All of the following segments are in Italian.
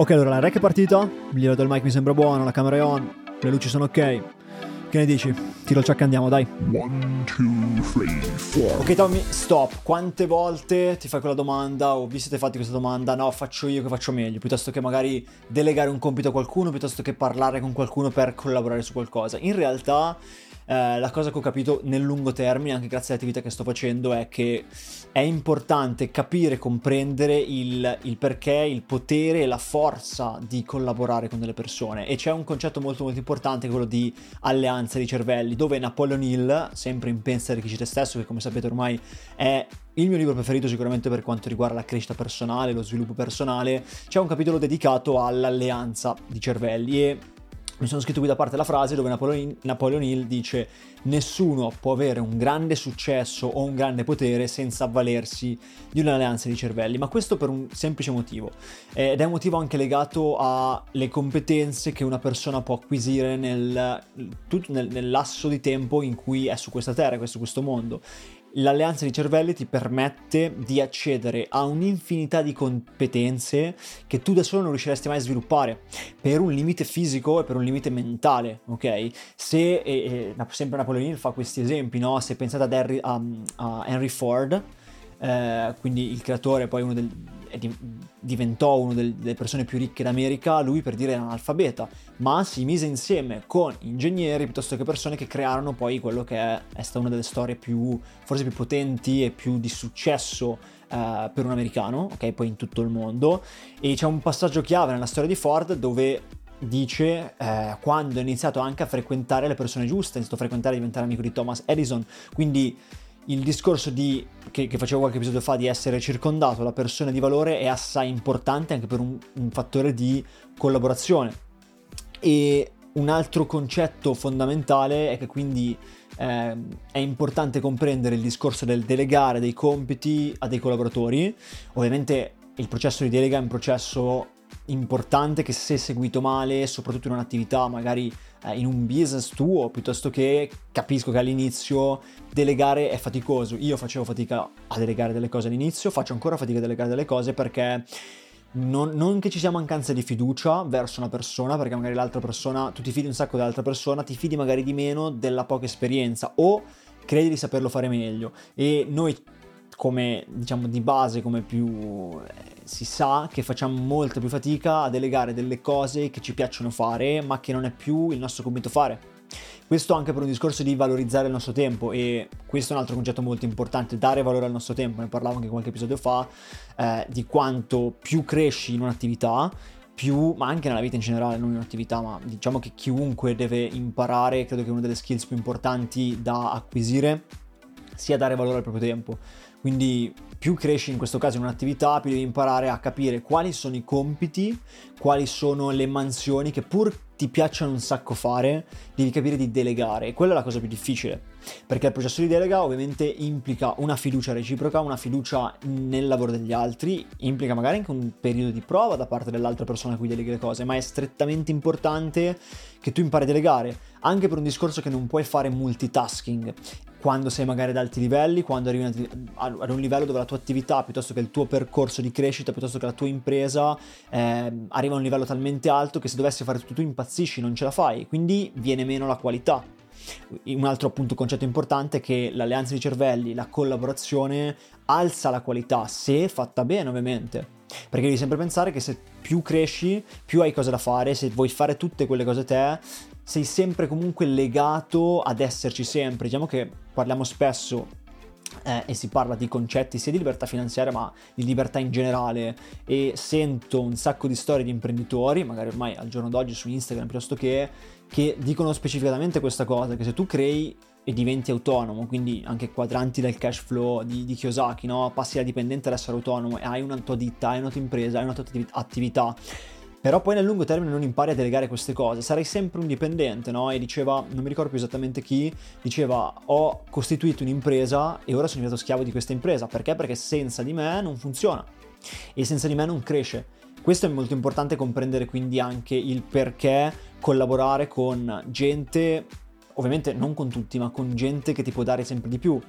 Ok, allora la rec è partita, il livello del mic mi sembra buono, la camera è on, le luci sono ok. Che ne dici? Tiro il ciak e andiamo, dai. One, two, three, four. Ok Tommy, stop. Quante volte ti fai quella domanda o vi siete fatti questa domanda? No, faccio io che faccio meglio, piuttosto che magari delegare un compito a qualcuno, piuttosto che parlare con qualcuno per collaborare su qualcosa. In realtà eh, la cosa che ho capito nel lungo termine, anche grazie all'attività che sto facendo, è che è importante capire, comprendere il, il perché, il potere e la forza di collaborare con delle persone. E c'è un concetto molto molto importante, quello di alleanza di cervelli, dove Napoleon Hill, sempre in Pensa e arricchisci te stesso, che come sapete ormai è il mio libro preferito sicuramente per quanto riguarda la crescita personale, lo sviluppo personale, c'è un capitolo dedicato all'alleanza di cervelli e mi sono scritto qui da parte la frase dove Napoleon, Hill dice nessuno può avere un grande successo o un grande potere senza avvalersi di un'alleanza di cervelli, ma questo per un semplice motivo. Ed è un motivo anche legato alle competenze che una persona può acquisire nel, nel, nel lasso di tempo in cui è su questa terra, su questo mondo l'alleanza di cervelli ti permette di accedere a un'infinità di competenze che tu da solo non riusciresti mai a sviluppare per un limite fisico e per un limite mentale, ok? Se, e, e, sempre Napoleon fa questi esempi, no? Se pensate ad Henry, um, a Henry Ford, eh, quindi il creatore, poi uno del, diventò una delle persone più ricche d'America, lui per dire era analfabeta, ma si mise insieme con ingegneri piuttosto che persone che crearono poi quello che è, è stata una delle storie più, forse più potenti e più di successo uh, per un americano, ok, poi in tutto il mondo. E c'è un passaggio chiave nella storia di Ford dove dice eh, quando ha iniziato anche a frequentare le persone giuste, ha iniziato a frequentare e diventare amico di Thomas Edison, quindi il discorso di, che, che, facevo qualche episodio fa di essere circondato da persone di valore è assai importante anche per un, un fattore di collaborazione. E un altro concetto fondamentale è che quindi eh, è importante comprendere il discorso del delegare dei compiti a dei collaboratori. Ovviamente il processo di delega è un processo importante che se seguito male, soprattutto in un'attività magari eh, in un business tuo, piuttosto che capisco che all'inizio delegare è faticoso. Io facevo fatica a delegare delle cose all'inizio, faccio ancora fatica a delegare delle cose perché non, non, che ci sia mancanza di fiducia verso una persona, perché magari l'altra persona, tu ti fidi un sacco dell'altra persona, ti fidi magari di meno della poca esperienza o credi di saperlo fare meglio. E noi come diciamo di base, come più eh, si sa, che facciamo molta più fatica a delegare delle cose che ci piacciono fare, ma che non è più il nostro compito fare. Questo anche per un discorso di valorizzare il nostro tempo e questo è un altro concetto molto importante, dare valore al nostro tempo, ne parlavo anche qualche episodio fa, eh, di quanto più cresci in un'attività, più, ma anche nella vita in generale, non in un'attività, ma diciamo che chiunque deve imparare, credo che una delle skills più importanti da acquisire sia dare valore al proprio tempo quindi più cresci in questo caso in un'attività, più devi imparare a capire quali sono i compiti, quali sono le mansioni che pur ti piacciono un sacco fare, devi capire di delegare. E quella è la cosa più difficile, perché il processo di delega ovviamente implica una fiducia reciproca, una fiducia nel lavoro degli altri, implica magari anche un periodo di prova da parte dell'altra persona a cui deleghi le cose, ma è strettamente importante che tu impari a delegare, anche per un discorso che non puoi fare multitasking quando sei magari ad alti livelli, quando arrivi ad un livello dove la tua attività, piuttosto che il tuo percorso di crescita, piuttosto che la tua impresa, eh, arriva a un livello talmente alto che se dovessi fare tutto tu impazzisci, non ce la fai, quindi viene meno la qualità. Un altro appunto concetto importante è che l'alleanza di cervelli, la collaborazione alza la qualità, se fatta bene ovviamente. Perché devi sempre pensare che se più cresci, più hai cose da fare, se vuoi fare tutte quelle cose te, sei sempre comunque legato ad esserci sempre. Diciamo che parliamo spesso eh, e si parla di concetti sia di libertà finanziaria ma di libertà in generale e sento un sacco di storie di imprenditori, magari ormai al giorno d'oggi su Instagram piuttosto che, che dicono specificatamente questa cosa, che se tu crei e diventi autonomo, quindi anche quadranti del cash flow di, di Kiyosaki, no? passi da dipendente ad essere autonomo e hai una tua ditta, hai una tua impresa, hai una tua attività però poi nel lungo termine non impari a delegare queste cose, sarai sempre un dipendente, no? E diceva, non mi ricordo più esattamente chi, diceva ho costituito un'impresa e ora sono diventato schiavo di questa impresa. Perché? Perché senza di me non funziona e senza di me non cresce. Questo è molto importante comprendere quindi anche il perché collaborare con gente, ovviamente non con tutti, ma con gente che ti può dare sempre di più.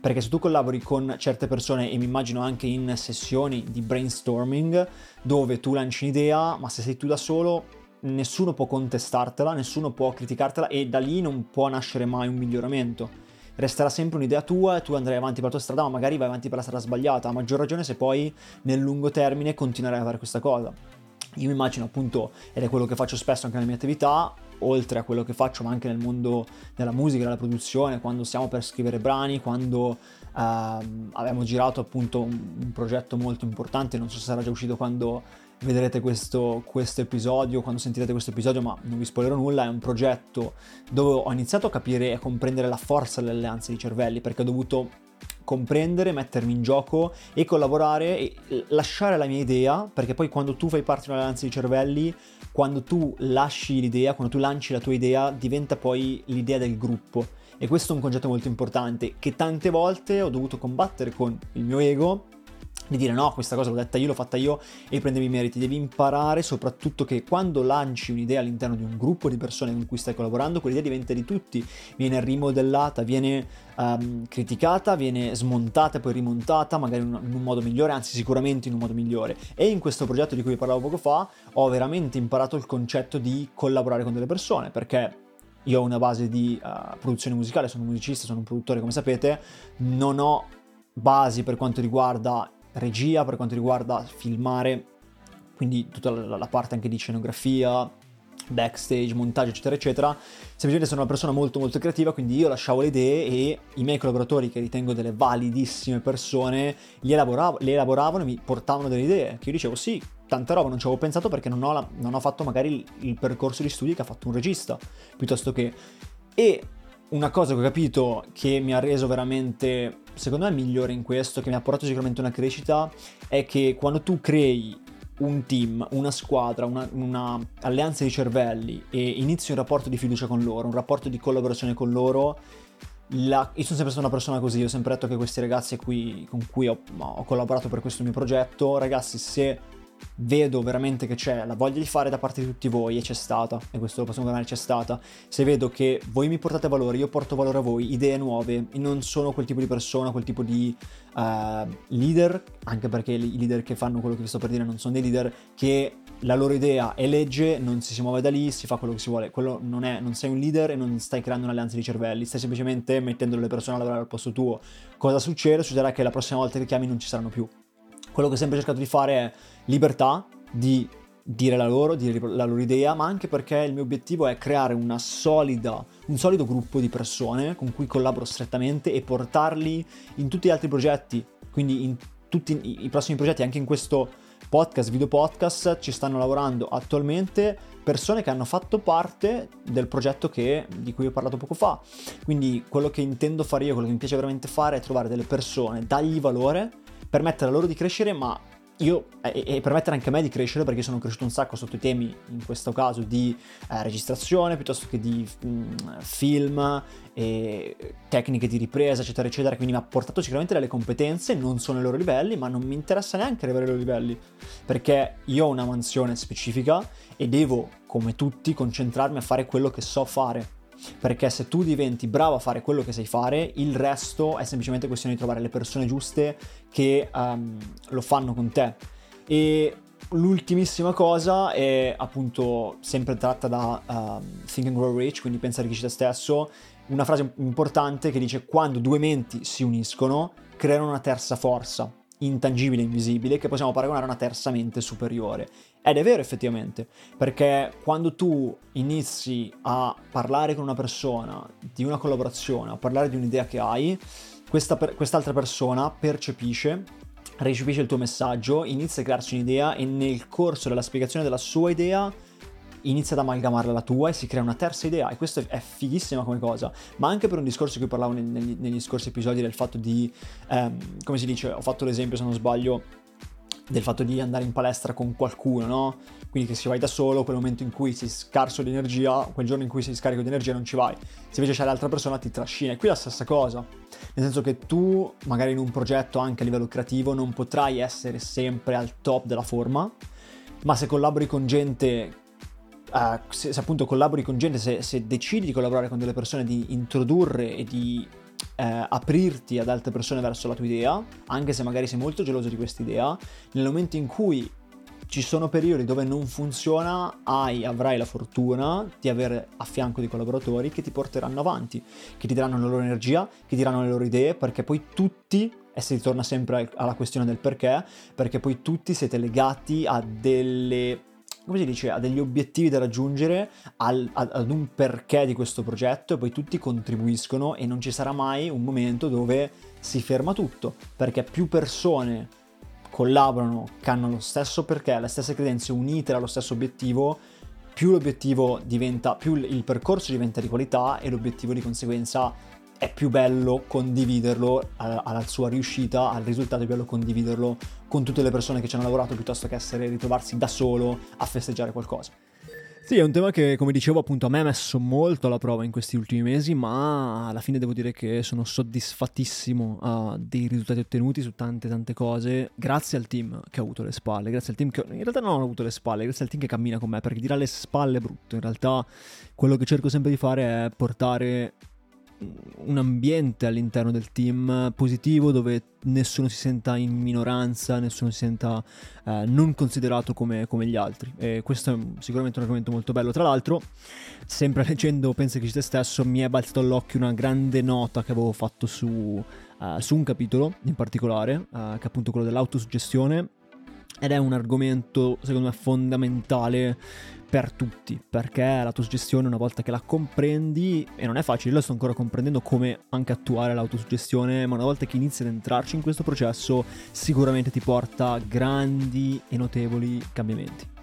Perché se tu collabori con certe persone, e mi immagino anche in sessioni di brainstorming, dove tu lanci un'idea, ma se sei tu da solo, nessuno può contestartela, nessuno può criticartela e da lì non può nascere mai un miglioramento. Resterà sempre un'idea tua e tu andrai avanti per la tua strada, ma magari vai avanti per la strada sbagliata, a maggior ragione se poi nel lungo termine continuerai a fare questa cosa. Io mi immagino appunto, ed è quello che faccio spesso anche nelle mie attività, oltre a quello che faccio ma anche nel mondo della musica, della produzione, quando stiamo per scrivere brani, quando ehm, abbiamo girato appunto un, un, progetto molto importante, non so se sarà già uscito quando vedrete questo, questo episodio, quando sentirete questo episodio, ma non vi spoilerò nulla, è un progetto dove ho iniziato a capire e a comprendere la forza delle alleanze di cervelli, perché ho dovuto comprendere, mettermi in gioco e collaborare e lasciare la mia idea, perché poi quando tu fai parte di un'alleanza di cervelli, quando tu lasci l'idea, quando tu lanci la tua idea, diventa poi l'idea del gruppo. E questo è un concetto molto importante che tante volte ho dovuto combattere con il mio ego di dire no, questa cosa l'ho detta io, l'ho fatta io e prendevi i meriti. Devi imparare soprattutto che quando lanci un'idea all'interno di un gruppo di persone con cui stai collaborando, quell'idea diventa di tutti, viene rimodellata, viene um, criticata, viene smontata poi rimontata, magari in un modo migliore, anzi sicuramente in un modo migliore. E in questo progetto di cui parlavo poco fa ho veramente imparato il concetto di collaborare con delle persone, perché io ho una base di uh, produzione musicale, sono un musicista, sono un produttore come sapete, non ho basi per quanto riguarda regia, per quanto riguarda filmare, quindi tutta la, la parte anche di scenografia, backstage, montaggio, eccetera, eccetera. Semplicemente sono una persona molto molto creativa, quindi io lasciavo le idee e i miei collaboratori, che ritengo delle validissime persone, le, elaboravo, le elaboravano e mi portavano delle idee. Che io dicevo, sì, tanta roba non ci avevo pensato perché non ho, la, non ho fatto magari il, il percorso di studi che ha fatto un regista, piuttosto che... E una cosa che ho capito che mi ha reso veramente, secondo me, migliore in questo, che mi ha portato sicuramente una crescita, è che quando tu crei un team, una squadra, una, una, alleanza di cervelli e inizi un rapporto di fiducia con loro, un rapporto di collaborazione con loro, la, io sono sempre stata una persona così, ho sempre detto che questi ragazzi cui, con cui ho, ho collaborato per questo mio progetto, ragazzi, se vedo veramente che c'è la voglia di fare da parte di tutti voi e c'è stata, e questo lo possiamo chiamare c'è stata, se vedo che voi mi portate valore, io porto valore a voi, idee nuove, non sono quel tipo di persona, quel tipo di uh, leader, anche perché i leader che fanno quello che vi sto per dire non sono dei leader, che la loro idea è legge, non si, si muove da lì, si fa quello che si vuole, quello non è, non sei un leader e non stai creando un'alleanza di cervelli, stai semplicemente mettendo le persone a lavorare al posto tuo. Cosa succede? Succederà che la prossima volta che chiami non ci saranno più quello che ho sempre cercato di fare è libertà di dire la loro, dire la loro idea, ma anche perché il mio obiettivo è creare una solida, un solido gruppo di persone con cui collaboro strettamente e portarli in tutti gli altri progetti, quindi in tutti i prossimi progetti, anche in questo podcast, video podcast, ci stanno lavorando attualmente persone che hanno fatto parte del progetto che, di cui ho parlato poco fa. Quindi quello che intendo fare io, quello che mi piace veramente fare è trovare delle persone, dargli valore permettere a loro di crescere, ma io, e, e, permettere anche a me di crescere perché sono cresciuto un sacco sotto i temi, in questo caso, di eh, registrazione piuttosto che di mh, mm, film e tecniche di ripresa, eccetera, eccetera. Quindi mi ha portato sicuramente delle competenze, non sono ai loro livelli, ma non mi interessa neanche arrivare ai loro livelli perché io ho una mansione specifica e devo, come tutti, concentrarmi a fare quello che so fare perché se tu diventi bravo a fare quello che sai fare, il resto è semplicemente questione di trovare le persone giuste che um, lo fanno con te. E l'ultimissima cosa è appunto sempre tratta da um, Think and Grow Rich, quindi pensa a richiesta stesso, una frase importante che dice quando due menti si uniscono creano una terza forza intangibile invisibile che possiamo paragonare a una terza mente superiore. Ed è vero effettivamente, perché quando tu inizi a parlare con una persona di una collaborazione, a parlare di un'idea che hai, questa per, quest'altra persona percepisce, recepisce il tuo messaggio, inizia a crearsi un'idea e nel corso della spiegazione della sua idea inizia ad amalgamarla alla tua e si crea una terza idea e questo è fighissima come cosa ma anche per un discorso che parlavo negli, negli scorsi episodi del fatto di ehm, come si dice ho fatto l'esempio se non sbaglio del fatto di andare in palestra con qualcuno, no? Quindi che se vai da solo, quel momento in cui sei scarso di energia, quel giorno in cui sei scarico di energia non ci vai. Se invece c'è l'altra persona ti trascina. E qui è la stessa cosa. Nel senso che tu, magari in un progetto anche a livello creativo, non potrai essere sempre al top della forma, ma se collabori con gente Uh, se, se, appunto collabori con gente, se, se, decidi di collaborare con delle persone, di introdurre e di eh, aprirti ad altre persone verso la tua idea, anche se magari sei molto geloso di questa idea, nel momento in cui ci sono periodi dove non funziona, hai, avrai la fortuna di avere a fianco dei collaboratori che ti porteranno avanti, che ti daranno la loro energia, che ti daranno le loro idee, perché poi tutti, e si ritorna sempre alla questione del perché, perché poi tutti siete legati a delle come si dice, a degli obiettivi da raggiungere, al, ad un perché di questo progetto e poi tutti contribuiscono e non ci sarà mai un momento dove si ferma tutto, perché più persone collaborano, che hanno lo stesso perché, le stesse credenze unite allo stesso obiettivo, più l'obiettivo diventa, più il percorso diventa di qualità e l'obiettivo di conseguenza è più bello condividerlo alla sua riuscita, al risultato è bello condividerlo con tutte le persone che ci hanno lavorato piuttosto che essere ritrovarsi da solo a festeggiare qualcosa. Sì, è un tema che, come dicevo, appunto a me ha messo molto alla prova in questi ultimi mesi, ma alla fine devo dire che sono soddisfattissimo dei risultati ottenuti su tante tante cose, grazie al team che ha avuto le spalle, grazie al team che in realtà non ho avuto le spalle, grazie al team che cammina con me, perché dire alle spalle è brutto, in realtà quello che cerco sempre di fare è portare un ambiente all'interno del team positivo dove nessuno si senta in minoranza, nessuno si senta eh, non considerato come, come, gli altri. E questo è sicuramente un argomento molto bello. Tra l'altro, sempre leggendo Pensa che ci te stesso, mi è balzato all'occhio una grande nota che avevo fatto su, uh, su un capitolo in particolare, uh, che è appunto quello dell'autosuggestione. Ed è un argomento, secondo me, fondamentale per tutti, perché la tua suggestione una volta che la comprendi, e non è facile, la sto ancora comprendendo come anche attuare l'autosuggestione, ma una volta che inizi ad entrarci in questo processo sicuramente ti porta grandi e notevoli cambiamenti.